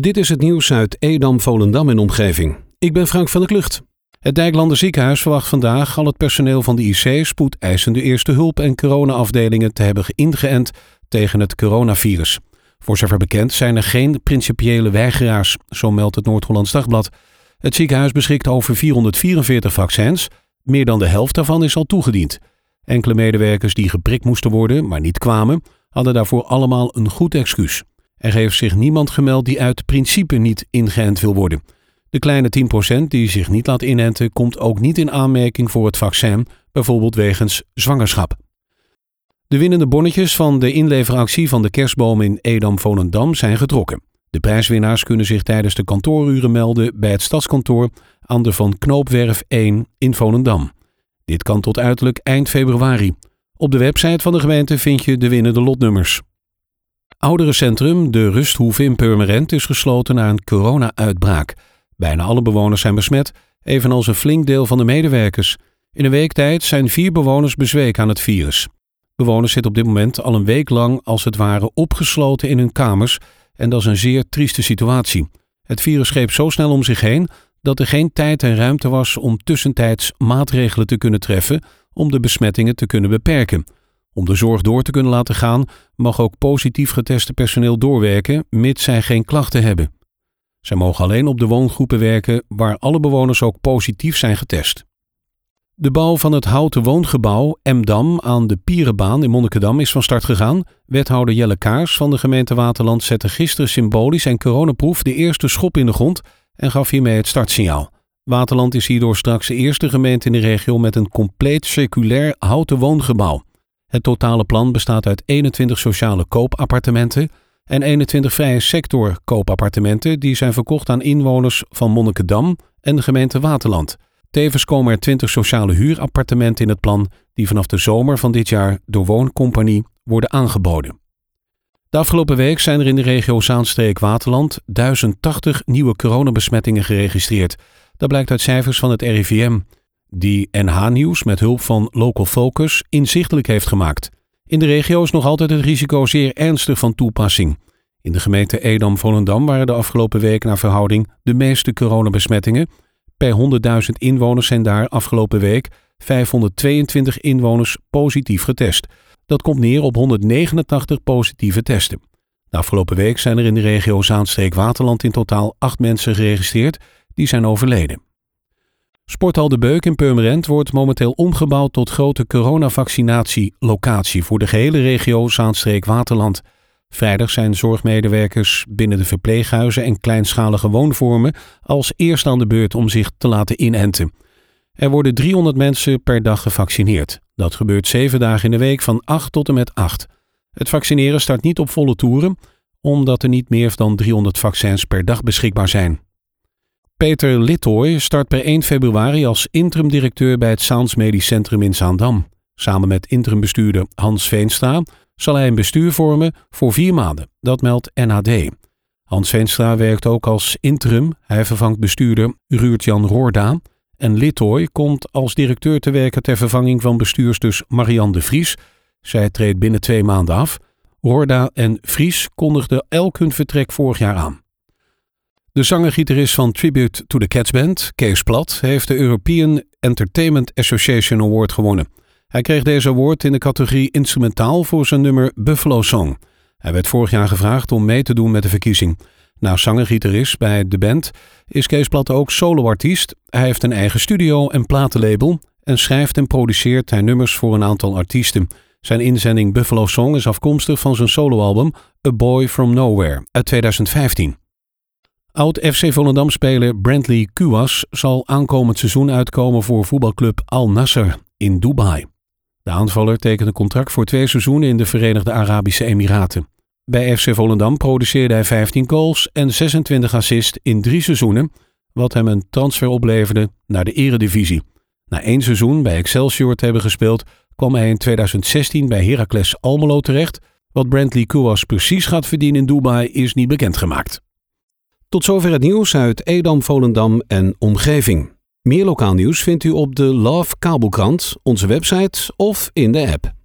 Dit is het nieuws uit Edam, Volendam en omgeving. Ik ben Frank van der Klucht. Het Dijklander ziekenhuis verwacht vandaag al het personeel van de IC spoedeisende eerste hulp en coronaafdelingen te hebben ingeënt tegen het coronavirus. Voor zover bekend zijn er geen principiële weigeraars, zo meldt het Noord-Hollands Dagblad. Het ziekenhuis beschikt over 444 vaccins. Meer dan de helft daarvan is al toegediend. Enkele medewerkers die geprikt moesten worden, maar niet kwamen, hadden daarvoor allemaal een goed excuus. Er heeft zich niemand gemeld die uit principe niet ingeënt wil worden. De kleine 10% die zich niet laat inenten, komt ook niet in aanmerking voor het vaccin, bijvoorbeeld wegens zwangerschap. De winnende bonnetjes van de inleveractie van de kerstboom in Edam-Volendam zijn getrokken. De prijswinnaars kunnen zich tijdens de kantooruren melden bij het stadskantoor aan de Van Knoopwerf 1 in Volendam. Dit kan tot uiterlijk eind februari. Op de website van de gemeente vind je de winnende lotnummers. Ouderencentrum De Rusthoeve in Purmerend is gesloten na een corona-uitbraak. Bijna alle bewoners zijn besmet, evenals een flink deel van de medewerkers. In een week tijd zijn vier bewoners bezweken aan het virus. Bewoners zitten op dit moment al een week lang als het ware opgesloten in hun kamers en dat is een zeer trieste situatie. Het virus greep zo snel om zich heen dat er geen tijd en ruimte was om tussentijds maatregelen te kunnen treffen om de besmettingen te kunnen beperken. Om de zorg door te kunnen laten gaan, mag ook positief geteste personeel doorwerken, mits zij geen klachten hebben. Zij mogen alleen op de woongroepen werken waar alle bewoners ook positief zijn getest. De bouw van het houten woongebouw Emdam aan de Pierenbaan in Monnikendam is van start gegaan. Wethouder Jelle Kaars van de gemeente Waterland zette gisteren symbolisch en coronaproef de eerste schop in de grond en gaf hiermee het startsignaal. Waterland is hierdoor straks de eerste gemeente in de regio met een compleet circulair houten woongebouw. Het totale plan bestaat uit 21 sociale koopappartementen en 21 vrije sector koopappartementen die zijn verkocht aan inwoners van Monnikendam en de gemeente Waterland. Tevens komen er 20 sociale huurappartementen in het plan die vanaf de zomer van dit jaar door Wooncompagnie worden aangeboden. De afgelopen week zijn er in de regio Zaanstreek-Waterland 1080 nieuwe coronabesmettingen geregistreerd. Dat blijkt uit cijfers van het RIVM die NH-nieuws met hulp van Local Focus inzichtelijk heeft gemaakt. In de regio is nog altijd het risico zeer ernstig van toepassing. In de gemeente Edam-Volendam waren de afgelopen week naar verhouding de meeste coronabesmettingen. Per 100.000 inwoners zijn daar afgelopen week 522 inwoners positief getest. Dat komt neer op 189 positieve testen. De afgelopen week zijn er in de regio Zaanstreek-Waterland in totaal acht mensen geregistreerd die zijn overleden. Sporthal De Beuk in Purmerend wordt momenteel omgebouwd tot grote coronavaccinatielocatie voor de gehele regio Zaanstreek-Waterland. Vrijdag zijn zorgmedewerkers binnen de verpleeghuizen en kleinschalige woonvormen als eerst aan de beurt om zich te laten inenten. Er worden 300 mensen per dag gevaccineerd. Dat gebeurt zeven dagen in de week van 8 tot en met 8. Het vaccineren start niet op volle toeren, omdat er niet meer dan 300 vaccins per dag beschikbaar zijn. Peter Littooi start per 1 februari als interim-directeur bij het Saans Medisch Centrum in Zaandam. Samen met interimbestuurder Hans Veenstra zal hij een bestuur vormen voor vier maanden. Dat meldt NHD. Hans Veenstra werkt ook als interim. Hij vervangt bestuurder Ruurt-Jan Roorda. En Littooi komt als directeur te werken ter vervanging van bestuursdus Marianne de Vries. Zij treedt binnen twee maanden af. Roorda en Vries kondigden elk hun vertrek vorig jaar aan. De zanger-gitarist van Tribute to the Cats Band, Kees Plat, heeft de European Entertainment Association Award gewonnen. Hij kreeg deze award in de categorie instrumentaal voor zijn nummer Buffalo Song. Hij werd vorig jaar gevraagd om mee te doen met de verkiezing. Na zanger-gitarist bij de band is Kees Plat ook soloartiest. Hij heeft een eigen studio en platenlabel en schrijft en produceert hij nummers voor een aantal artiesten. Zijn inzending Buffalo Song is afkomstig van zijn soloalbum A Boy From Nowhere uit 2015. Oud-FC Volendam-speler Brantley Kuwas zal aankomend seizoen uitkomen voor voetbalclub Al Nasser in Dubai. De aanvaller tekent een contract voor twee seizoenen in de Verenigde Arabische Emiraten. Bij FC Volendam produceerde hij 15 goals en 26 assists in drie seizoenen, wat hem een transfer opleverde naar de Eredivisie. Na één seizoen bij Excelsior te hebben gespeeld, kwam hij in 2016 bij Heracles Almelo terecht. Wat Brantley Kuwas precies gaat verdienen in Dubai is niet bekendgemaakt. Tot zover het nieuws uit Edam, Volendam en omgeving. Meer lokaal nieuws vindt u op de Love Kabelkrant, onze website of in de app.